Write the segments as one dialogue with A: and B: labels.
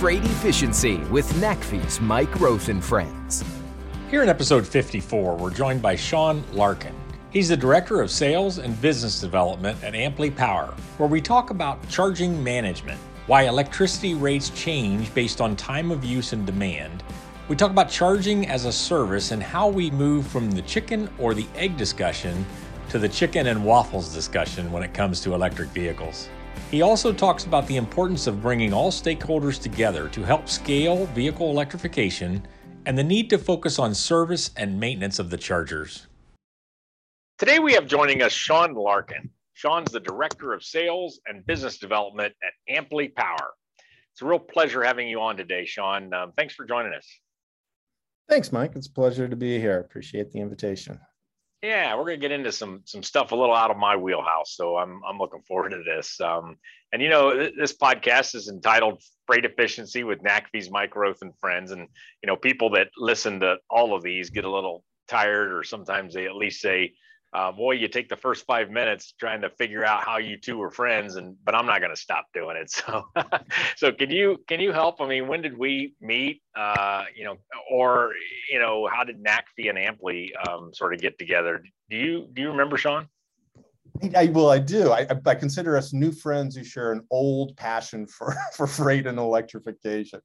A: Freight Efficiency with NACFE's Mike Roeth and Friends.
B: Here in episode 54, we're joined by Sean Larkin. He's the Director of Sales and Business Development at Amply Power, where we talk about charging management, why electricity rates change based on time of use and demand. We talk about charging as a service and how we move from the chicken or the egg discussion to the chicken and waffles discussion when it comes to electric vehicles. He also talks about the importance of bringing all stakeholders together to help scale vehicle electrification and the need to focus on service and maintenance of the chargers. Today we have joining us Sean Larkin. Sean's the Director of Sales and Business Development at Amply Power. It's a real pleasure having you on today, Sean. Um, thanks for joining us.
C: Thanks, Mike. It's a pleasure to be here. Appreciate the invitation.
B: Yeah, we're gonna get into some some stuff a little out of my wheelhouse, so I'm I'm looking forward to this. Um, and you know, th- this podcast is entitled "Freight Efficiency" with NACFE's Mike Roeth and friends. And you know, people that listen to all of these get a little tired, or sometimes they at least say, uh, boy, you take the first five minutes trying to figure out how you two were friends, and but I'm not going to stop doing it. So, so can you can you help? I mean, when did we meet? Uh, you know, or you know, how did NACFE and Amply um, sort of get together? Do you do you remember, Sean?
C: I, well, I do. I, I consider us new friends who share an old passion for, for freight and electrification.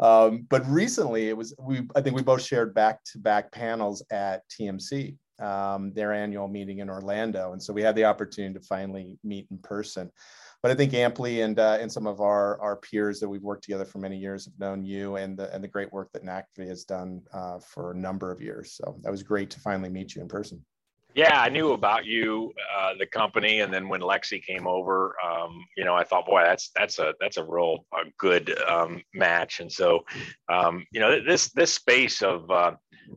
C: Um, but recently, it was we. I think we both shared back to back panels at TMC, um, their annual meeting in Orlando, and so we had the opportunity to finally meet in person. But I think Amply and uh, and some of our our peers that we've worked together for many years have known you and the and the great work that NACFE has done uh, for a number of years. So that was great to finally meet you in person.
B: Yeah, I knew about you, uh, the company, and then when Lexi came over, um, you know, I thought, boy, that's that's a that's a real a good um, match. And so, um, you know, this this space of uh,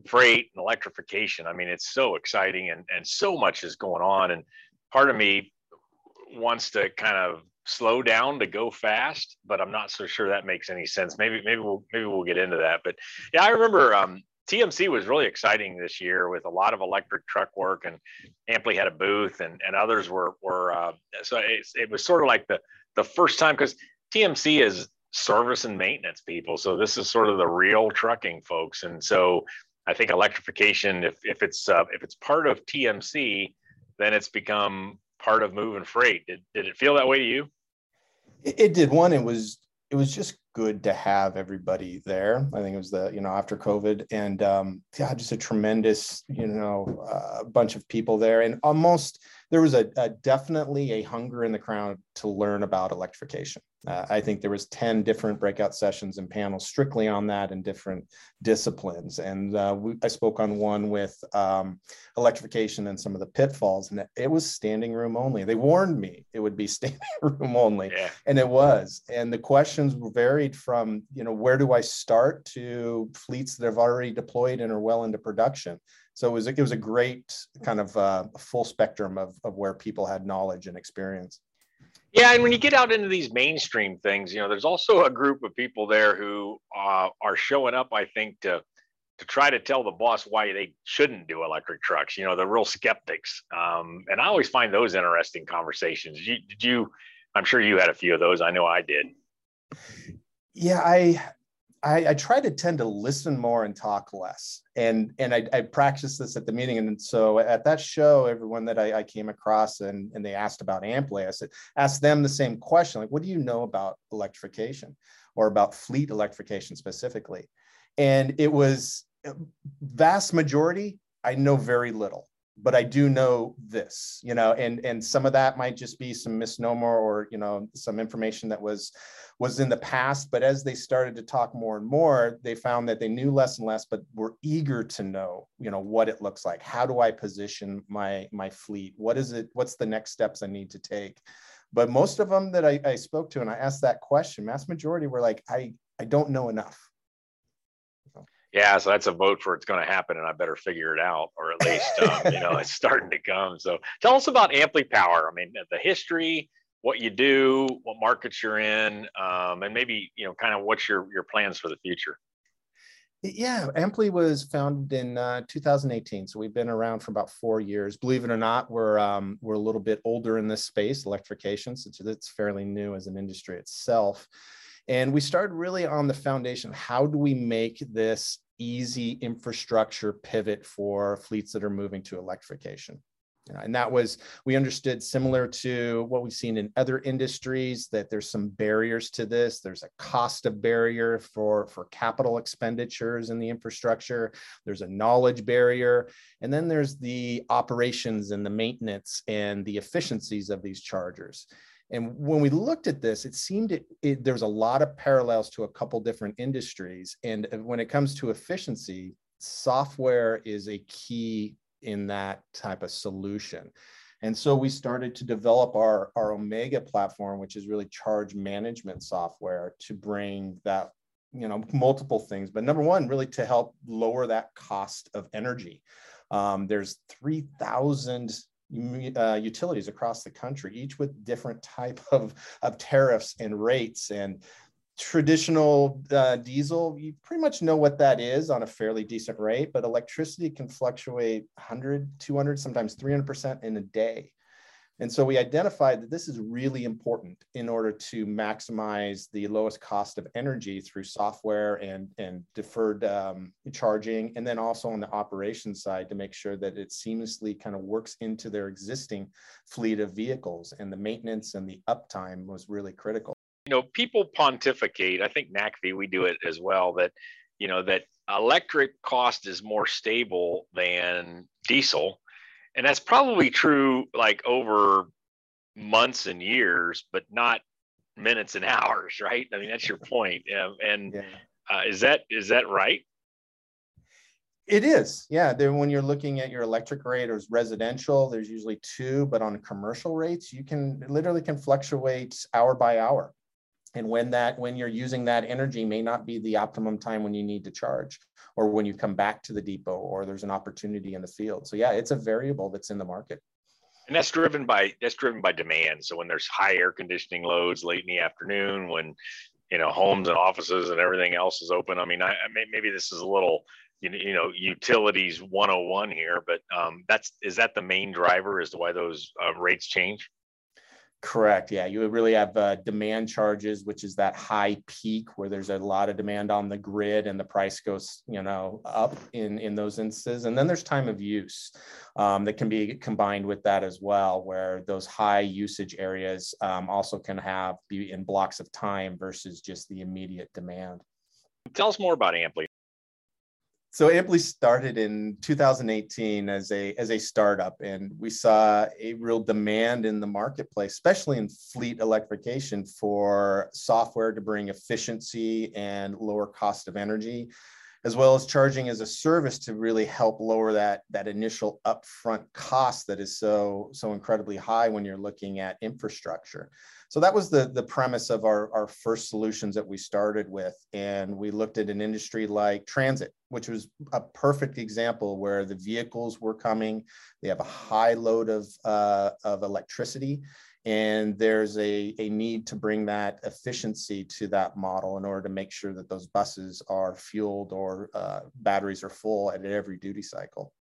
B: freight and electrification, I mean, it's so exciting, and and so much is going on. And part of me wants to kind of slow down to go fast, but I'm not so sure that makes any sense. Maybe maybe we'll maybe we'll get into that. But yeah, I remember um, TMC was really exciting this year with a lot of electric truck work, and Amply had a booth, and, and others were were uh, so it, it was sort of like the the first time because TMC is service and maintenance people, so this is sort of the real trucking folks, and so I think electrification, if if it's uh, if it's part of TMC, then it's become part of moving freight. Did did it feel that way to you?
C: It, it did. One, it was it was just good to have everybody there. I think it was the, you know, after COVID and um, yeah, just a tremendous, you know, uh, bunch of people there. And almost there was a, a definitely a hunger in the crowd to learn about electrification. Uh, I think there was 10 different breakout sessions and panels strictly on that in different disciplines. And uh, we, I spoke on one with um, electrification and some of the pitfalls, and it was standing room only. They warned me it would be standing room only, yeah. and it was. And the questions varied from, you know, where do I start to fleets that have already deployed and are well into production. So it was, it was a great kind of uh, full spectrum of, of where people had knowledge and experience.
B: Yeah, and when you get out into these mainstream things, you know, there's also a group of people there who uh, are showing up, I think, to to try to tell the boss why they shouldn't do electric trucks. You know, the real skeptics, um, and I always find those interesting conversations. You, did you? I'm sure you had a few of those. I know I did.
C: Yeah, I I, I, try to tend to listen more and talk less. And and I, I practice this at the meeting. And so at that show, everyone that I, I, came across and, and they asked about Amply, I said, ask them the same question. Like, what do you know about electrification or about fleet electrification specifically? And it was uh, vast majority, I know very little but I do know this, you know, and and some of that might just be some misnomer or you know some information that was was in the past. But as they started to talk more and more, they found that they knew less and less, but were eager to know, you know, what it looks like. How do I position my my fleet? What is it? What's the next steps I need to take? But most of them that I, I spoke to and I asked that question, mass majority were like, I I don't know enough
B: yeah, so that's a vote for it's going to happen, and I better figure it out, or at least um, you know it's starting to come. So tell us about Amply Power. I mean, the history, what you do, what markets you're in, um, and maybe you know kind of what's your your plans for the future.
C: Yeah, Amply was founded in uh, 2018, so we've been around for about four years. Believe it or not, we're um, we're a little bit older in this space, electrification, since it's fairly new as an industry itself And we started really on the foundation. How do we make this easy infrastructure pivot for fleets that are moving to electrification? And that was, we understood similar to what we've seen in other industries, that there's some barriers to this. There's a cost of barrier for, for capital expenditures in the infrastructure. There's a knowledge barrier. And then there's the operations and the maintenance and the efficiencies of these chargers. And when we looked at this, it seemed it, it, there's a lot of parallels to a couple different industries. And when it comes to efficiency, software is a key in that type of solution. And so we started to develop our, our Omega platform, which is really charge management software to bring that, you know, multiple things. But number one, really to help lower that cost of energy. Um, there's 3,000 uh, utilities across the country, each with different type of, of tariffs and rates. And traditional uh, diesel, you pretty much know what that is on a fairly decent rate, but electricity can fluctuate 100, 200, sometimes 300% in a day. And so we identified that this is really important in order to maximize the lowest cost of energy through software and, and deferred um, charging. And then also on the operations side to make sure that it seamlessly kind of works into their existing fleet of vehicles. And the maintenance and the uptime was really critical
B: you know, people pontificate. I think NACFE, we do it as well. That you know that electric cost is more stable than diesel, and that's probably true like over months and years, but not minutes and hours, right? I mean, that's your point. and yeah. uh, is that is that right?
C: It is, yeah. Then when you're looking at your electric rate or residential, there's usually two, but on commercial rates, you can literally can fluctuate hour by hour and when that when you're using that energy may not be the optimum time when you need to charge or when you come back to the depot or there's an opportunity in the field. So yeah it's a variable that's in the market.
B: And that's driven by that's driven by demand. So when there's high air conditioning loads late in the afternoon when you know homes and offices and everything else is open i mean I, maybe this is a little you know utilities 101 here but um, that's is that the main driver as to why those uh, rates change
C: Correct. Yeah, you would really have uh, demand charges, which is that high peak where there's a lot of demand on the grid and the price goes, you know, up in in those instances. And then there's time of use um, that can be combined with that as well, where those high usage areas um, also can have be in blocks of time versus just the immediate demand.
B: Tell us more about Amply.
C: So Amply started in 2018 as a as a startup, and we saw a real demand in the marketplace, especially in fleet electrification, for software to bring efficiency and lower cost of energy, as well as charging as a service to really help lower that that initial upfront cost that is so so incredibly high when you're looking at infrastructure. So that was the, the premise of our, our first solutions that we started with. And we looked at an industry like transit, which was a perfect example where the vehicles were coming, they have a high load of, uh, of electricity, and there's a, a need to bring that efficiency to that model in order to make sure that those buses are fueled or uh, batteries are full at every duty cycle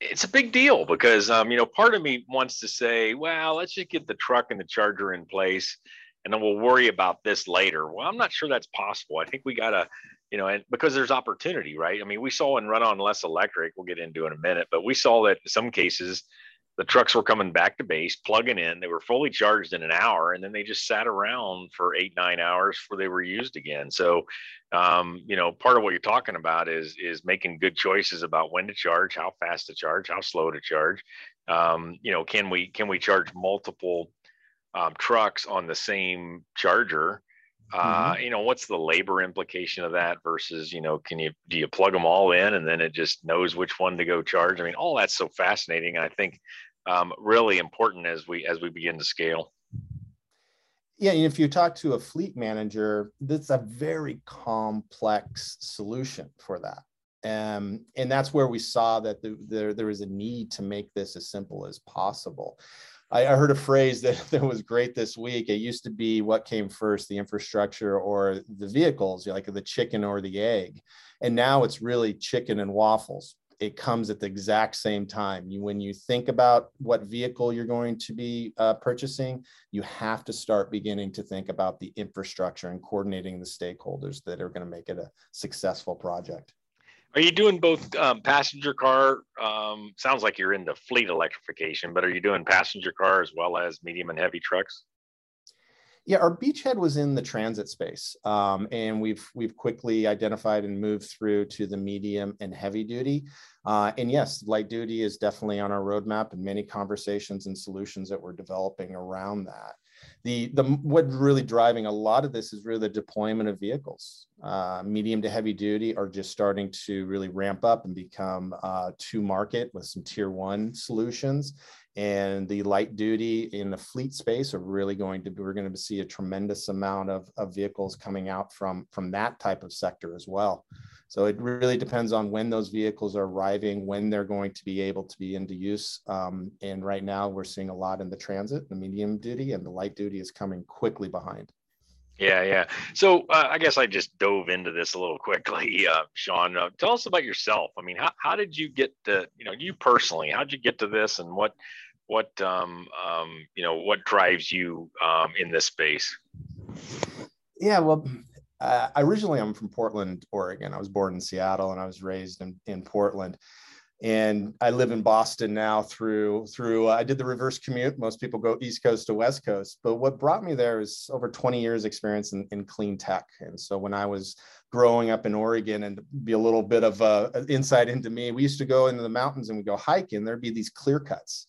B: it's a big deal because um, you know part of me wants to say well let's just get the truck and the charger in place and then we'll worry about this later. Well i'm not sure that's possible. I think we got to you know and because there's opportunity right? I mean we saw in run on less electric we'll get into in a minute but we saw that in some cases the trucks were coming back to base, plugging in. They were fully charged in an hour, and then they just sat around for eight, nine hours before they were used again. So, um, you know, part of what you're talking about is is making good choices about when to charge, how fast to charge, how slow to charge. Um, you know, can we can we charge multiple um, trucks on the same charger? Uh, mm-hmm. you know, what's the labor implication of that versus, you know, can you do you plug them all in and then it just knows which one to go charge? I mean, all that's so fascinating. I think um, really important as we as we begin to scale.
C: Yeah, if you talk to a fleet manager, that's a very complex solution for that. Um, and that's where we saw that the, there, there is a need to make this as simple as possible. I, I heard a phrase that, that was great this week. It used to be what came first, the infrastructure or the vehicles, like the chicken or the egg. And now it's really chicken and waffles it comes at the exact same time. You, when you think about what vehicle you're going to be uh, purchasing, you have to start beginning to think about the infrastructure and coordinating the stakeholders that are going to make it a successful project.
B: Are you doing both um, passenger car? Um, sounds like you're into fleet electrification, but are you doing passenger car as well as medium and heavy trucks?
C: Yeah, our beachhead was in the transit space, um, and we've we've quickly identified and moved through to the medium and heavy duty. Uh, and yes, light duty is definitely on our roadmap, and many conversations and solutions that we're developing around that. The the what really driving a lot of this is really the deployment of vehicles. Uh, medium to heavy duty are just starting to really ramp up and become uh, to market with some tier one solutions and the light duty in the fleet space are really going to be, we're going to see a tremendous amount of, of vehicles coming out from, from that type of sector as well. So it really depends on when those vehicles are arriving, when they're going to be able to be into use. Um, and right now we're seeing a lot in the transit, the medium duty and the light duty is coming quickly behind.
B: Yeah, yeah. So uh, I guess I just dove into this a little quickly, uh, Sean. Uh, tell us about yourself. I mean, how, how did you get to, you know, you personally, how did you get to this and what, what um, um, you know what drives you um, in this space?
C: Yeah well uh, originally i'm from portland oregon. I was born in seattle and i was raised in, in portland. And i live in boston now through through uh, i did the reverse commute. Most people go east coast to west coast. But what brought me there is over 20 years experience in, in clean tech. And so when i was growing up in oregon and be a little bit of uh, insight into me we used to go into the mountains and we go hiking. There'd be these clear cuts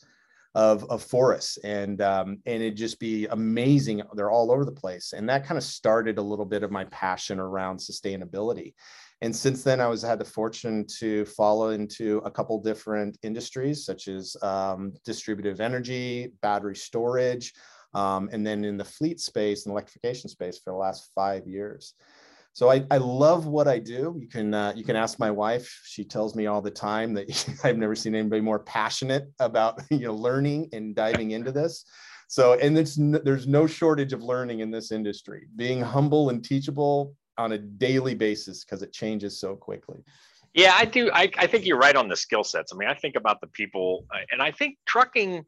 C: of, of forests and um, and it'd just be amazing they're all over the place and that kind of started a little bit of my passion around sustainability and since then i was had the fortune to follow into a couple different industries such as um, distributive energy battery storage um, and then in the fleet space and electrification space for the last five years so I, I love what I do. You can uh, you can ask my wife. She tells me all the time that I've never seen anybody more passionate about you know learning and diving into this. So and it's there's no shortage of learning in this industry. Being humble and teachable on a daily basis because it changes so quickly.
B: Yeah, I do. I, I think you're right on the skill sets. I mean, I think about the people, uh, and I think trucking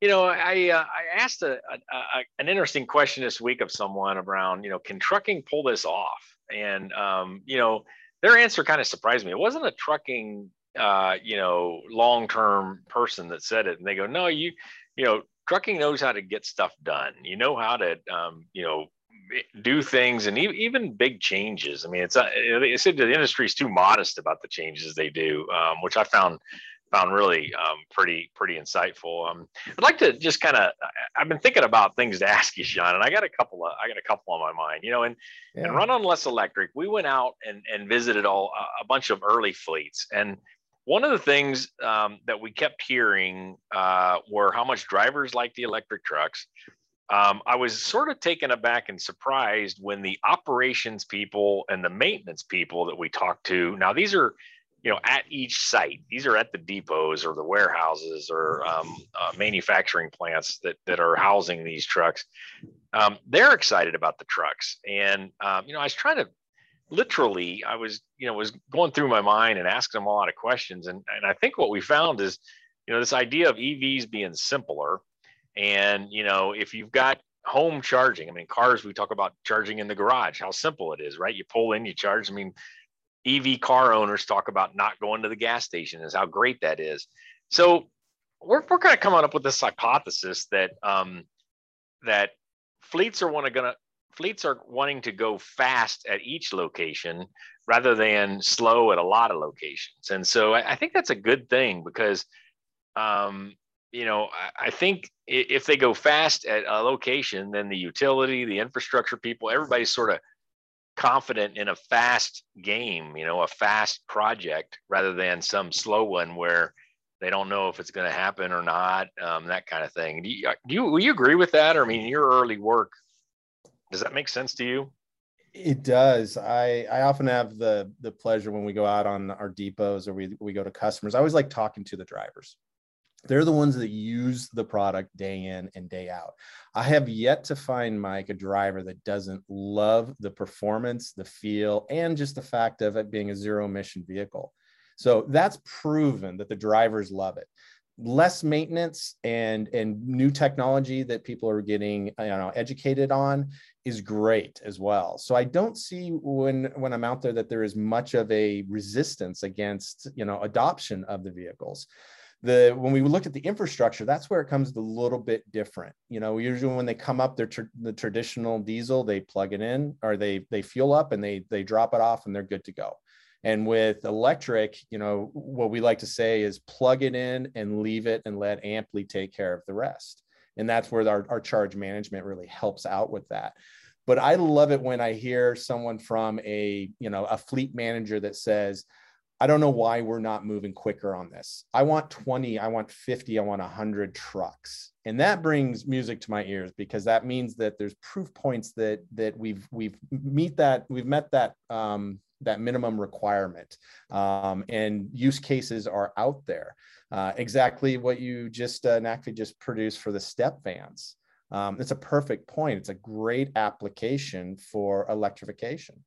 B: you know, I uh, I asked a, a, a, an interesting question this week of someone around, you know, can trucking pull this off? And um, you know their answer kind of surprised me. It wasn't a trucking uh, you know long term person that said it, and they go, no, you you know trucking knows how to get stuff done. You know how to um, you know do things and even big changes. I mean, it's uh, said the industry is too modest about the changes they do, um, which I found found really um, pretty pretty insightful. Um, I'd like to just kind of I've been thinking about things to ask you, Sean, and I got a couple of I got a couple on my mind. You know, and yeah. and run on less electric. We went out and and visited all a bunch of early fleets, and one of the things um, that we kept hearing uh, were how much drivers like the electric trucks. Um, I was sort of taken aback and surprised when the operations people and the maintenance people that we talked to. Now these are you know, at each site. These are at the depots or the warehouses or um, uh, manufacturing plants that that are housing these trucks. Um, they're excited about the trucks, and um, you know, I was trying to literally, I was you know was going through my mind and asking them a lot of questions, and and I think what we found is, you know, this idea of EVs being simpler, and you know, if you've got home charging. I mean, cars, we talk about charging in the garage, how simple it is, right? You pull in, you charge. I mean, EV car owners talk about not going to the gas station is how great that is. So we're, we're kind of coming up with this hypothesis that um, that fleets are want to gonna fleets are wanting to go fast at each location rather than slow at a lot of locations. And so I, I think that's a good thing because um, you know I, I think if they go fast at a location, then the utility, the infrastructure people, everybody's sort of confident in a fast game, you know, a fast project rather than some slow one where they don't know if it's going to happen or not, um, that kind of thing. Do you, do you, will you agree with that? Or I mean, your early work, does that make sense to you?
C: It does. I, I often have the the pleasure when we go out on our depots or we, we go to customers. I always like talking to the drivers they're the ones that use the product day in and day out. I have yet to find Mike a driver that doesn't love the performance, the feel, and just the fact of it being a zero emission vehicle. So that's proven that the drivers love it. Less maintenance and and new technology that people are getting uh, you know educated on is great as well. So I don't see when when I'm out there that there is much of a resistance against you know adoption of the vehicles the when we look at the infrastructure that's where it comes a little bit different. You know usually when they come up they're tr- the traditional diesel they plug it in or they they fuel up and they they drop it off and they're good to go. And with electric you know what we like to say is plug it in and leave it and let amply take care of the rest. And that's where our, our charge management really helps out with that. But i love it when i hear someone from a you know a fleet manager that says I don't know why we're not moving quicker on this. I want 20, I want 50, I want 100 trucks. And that brings music to my ears because that means that there's proof points that that we've we've meet that we've met that um, that minimum requirement um, and use cases are out there. Uh, exactly what you just uh, NACFE just produced for the step vans. Um, it's a perfect point. It's a great application for electrification.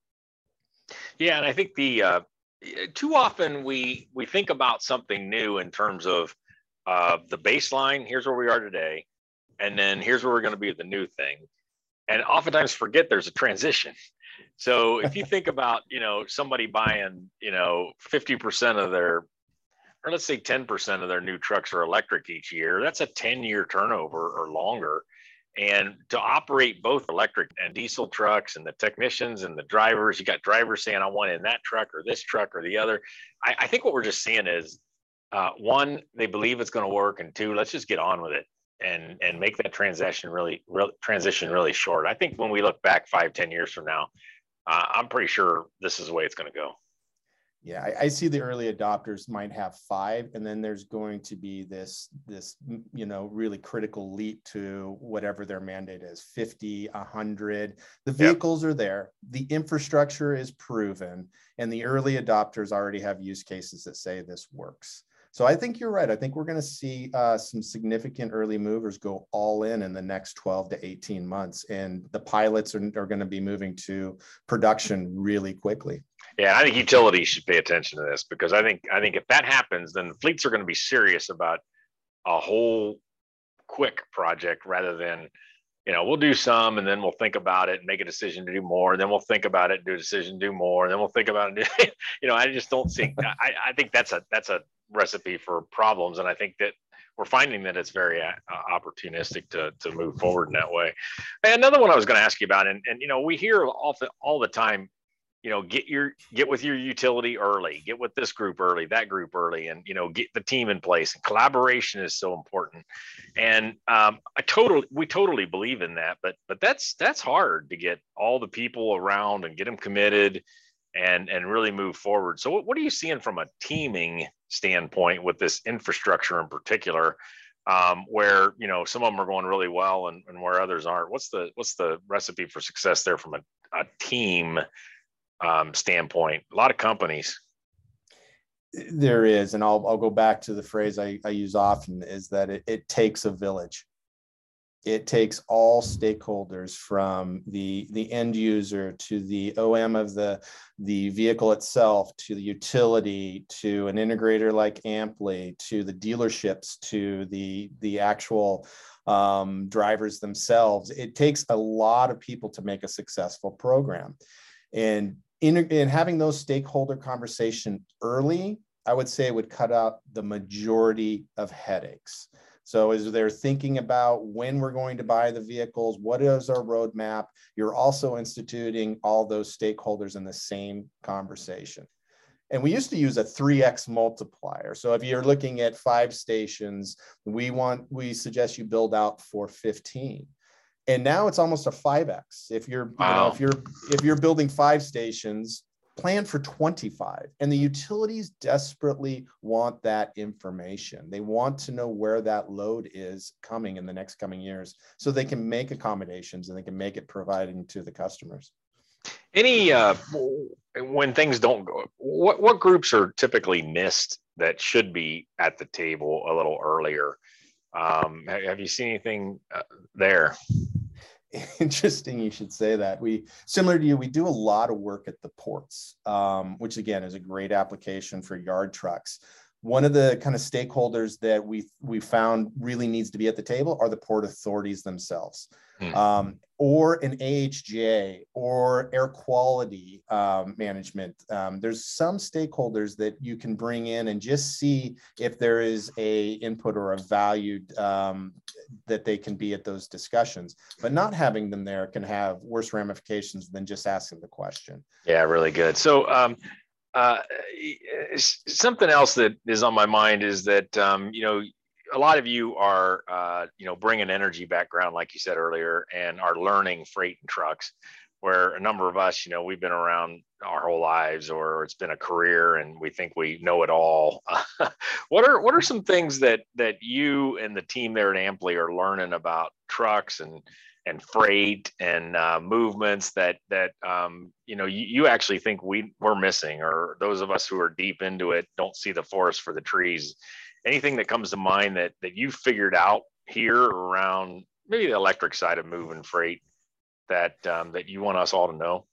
B: Yeah, and I think the uh, too often we we think about something new in terms of uh, the baseline. Here's where we are today, and then here's where we're going to be the new thing, and oftentimes forget there's a transition. So if you think about you know somebody buying you know 50% of their or let's say 10% of their new trucks are electric each year, that's a 10 year turnover or longer. And to operate both electric and diesel trucks and the technicians and the drivers, you got drivers saying, I want in that truck or this truck or the other. I, I think what we're just seeing is uh, one, they believe it's going to work. And two, let's just get on with it and, and make that transition really, real, transition really short. I think when we look back five, ten years from now, uh, I'm pretty sure this is the way it's going to go.
C: Yeah, I, I, see the early adopters might have five, and then there's going to be this this you know really critical leap to whatever their mandate is 50, 100. The vehicles yep. are there, the infrastructure is proven, and the early adopters already have use cases that say this works. So I think you're right. I think we're going to see uh, some significant early movers go all in in the next 12 to 18 months, and the pilots are, are going to be moving to production really quickly.
B: Yeah, I think utilities should pay attention to this because I think I think if that happens, then fleets are going to be serious about a whole quick project rather than you know we'll do some and then we'll think about it and make a decision to do more and then we'll think about it do a decision do more and then we'll think about it you know i just don't think I, I think that's a that's a recipe for problems. And I think that we're finding that it's very uh, opportunistic to, to move forward in that way. And another one I was going to ask you about, and, and you know, we hear the, all the time, you know, get your get with your utility early, get with this group early, that group early, and you know, get the team in place. And collaboration is so important. And um, I totally, we totally believe in that. But but that's that's hard to get all the people around and get them committed and and really move forward. So what, what are you seeing from a teaming standpoint with this infrastructure in particular? Um, where you know some of them are going really well and, and where others aren't. What's the what's the recipe for success there from a, a team um, standpoint? A lot of companies.
C: There is, and I'll I'll go back to the phrase I, I use often is that it, it takes a village it takes all stakeholders from the the end user to the OM of the the vehicle itself to the utility to an integrator like Amply to the dealerships to the the actual um, drivers themselves. It takes a lot of people to make a successful program, and in, in having those stakeholder conversation early, I would say it would cut out the majority of headaches. So as they're thinking about when we're going to buy the vehicles, what is our roadmap? You're also instituting all those stakeholders in the same conversation. And we used to use a 3x multiplier. So if you're looking at five stations, we want we suggest you build out for 15 and now it's almost a 5x if you're wow. you know, if you're if you're building five stations plan for 25 and the utilities desperately want that information. They want to know where that load is coming in the next coming years so they can make accommodations and they can make it providing to the customers.
B: Any uh, when things don't go what, what groups are typically missed that should be at the table a little earlier? Um, have you seen anything uh, there
C: interesting you should say that. We similar to you, we do a lot of work at the ports, um, which again is a great application for yard trucks. One of the kind of stakeholders that we we found really needs to be at the table are the port authorities themselves. Hmm. Um, or an AHJ or air quality um, management. Um, there's some stakeholders that you can bring in and just see if there is a input or a value um, that they can be at those discussions. But not having them there can have worse ramifications than just asking the question.
B: Yeah, really good. So um, uh, something else that is on my mind is that um, you know a lot of you are, uh, you know, bring an energy background, like you said earlier, and are learning freight and trucks. Where a number of us, you know, we've been around our whole lives, or it's been a career, and we think we know it all. what are what are some things that that you and the team there at Amply are learning about trucks and and freight and uh, movements that that um, you know you, you actually think we we're missing, or those of us who are deep into it don't see the forest for the trees anything that comes to mind that that you figured out here around maybe the electric side of moving freight that um, that you want us all to know?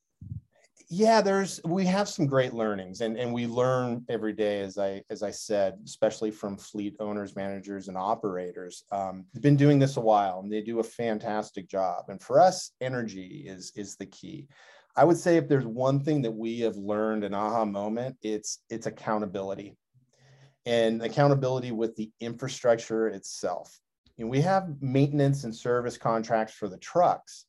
C: Yeah, there's we have some great learnings, and and we learn every day, as I as I said, especially from fleet owners, managers, and operators. Um, they've been doing this a while, and they do a fantastic job. And for us, energy is is the key. I would say if there's one thing that we have learned an aha moment, it's it's accountability and accountability with the infrastructure itself. And we have maintenance and service contracts for the trucks,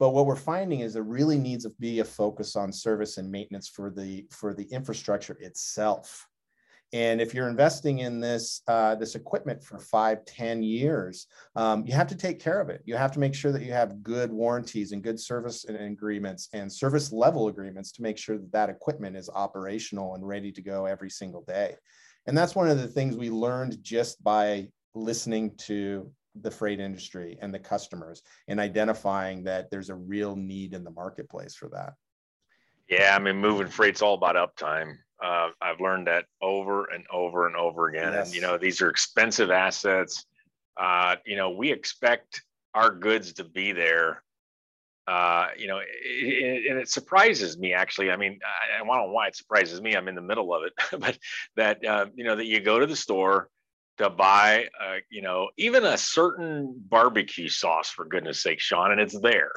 C: but what we're finding is there really needs to be a focus on service and maintenance for the for the infrastructure itself. And if you're investing in this uh, this equipment for five, ten years, um, you have to take care of it. You have to make sure that you have good warranties and good service and agreements and service level agreements to make sure that that equipment is operational and ready to go every single day. And that's one of the things we learned just by listening to the freight industry and the customers and identifying that there's a real need in the marketplace for that.
B: Yeah, I mean, moving freight's all about uptime. Uh, I've learned that over and over and over again. Yes. And you know, these are expensive assets. Uh, you know, we expect our goods to be there uh, you know, it, and it surprises me actually. I mean, I, I don't know why it surprises me. I'm in the middle of it, but that uh, you know that you go to the store to buy, uh, you know, even a certain barbecue sauce for goodness sake, Sean, and it's there,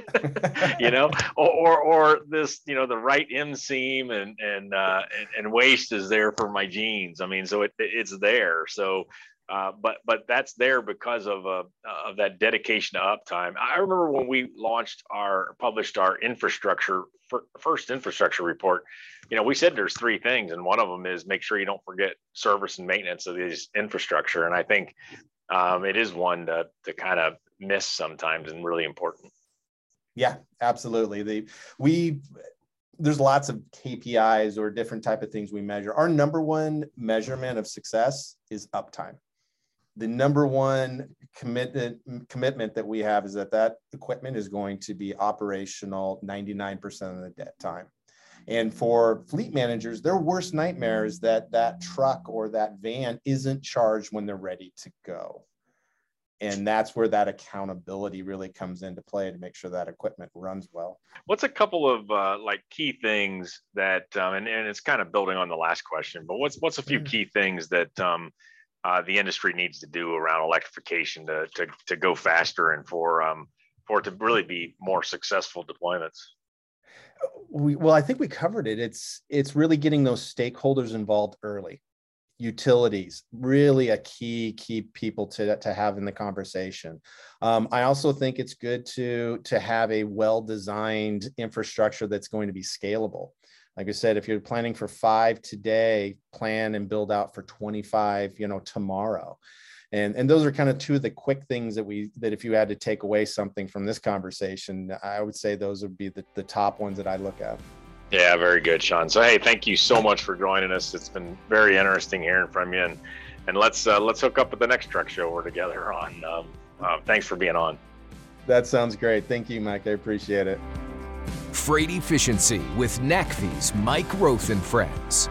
B: you know, or, or, or this, you know, the right inseam and and, uh, and and waist is there for my jeans. I mean, so it it's there. So uh, but but that's there because of uh, of that dedication to uptime. I remember when we launched our published our infrastructure first infrastructure report. You know, we said there's three things, and one of them is make sure you don't forget service and maintenance of these infrastructure. And I think um, it is one to to kind of miss sometimes and really important.
C: Yeah, absolutely. The we there's lots of KPIs or different type of things we measure. Our number one measurement of success is uptime the number one commitment commitment that we have is that that equipment is going to be operational 99% of the time. And for fleet managers, their worst nightmare is that that truck or that van isn't charged when they're ready to go. And that's where that accountability really comes into play to make sure that equipment runs well.
B: What's a couple of uh, like key things that, um, and, and it's kind of building on the last question, but what's what's a few mm. key things that um, uh, the industry needs to do around electrification to, to, to go faster and for, um, for it to really be more successful deployments?
C: We, well, I think we covered it. It's it's really getting those stakeholders involved early. Utilities really a key key people to to have in the conversation. Um, I also think it's good to to have a well designed infrastructure that's going to be scalable like I said, if you're planning for five today, plan and build out for 25, you know, tomorrow. And, and those are kind of two of the quick things that we that if you had to take away something from this conversation, I would say those would be the, the top ones that I look at.
B: Yeah, very good, Sean. So hey, thank you so much for joining us. It's been very interesting hearing from you, and and let's uh, let's hook up at the next truck show we're together on. Um, uh, thanks for being on.
C: That sounds great. Thank you, Mike. I appreciate it.
A: Freight Efficiency with NACFE's Mike Roeth and Friends.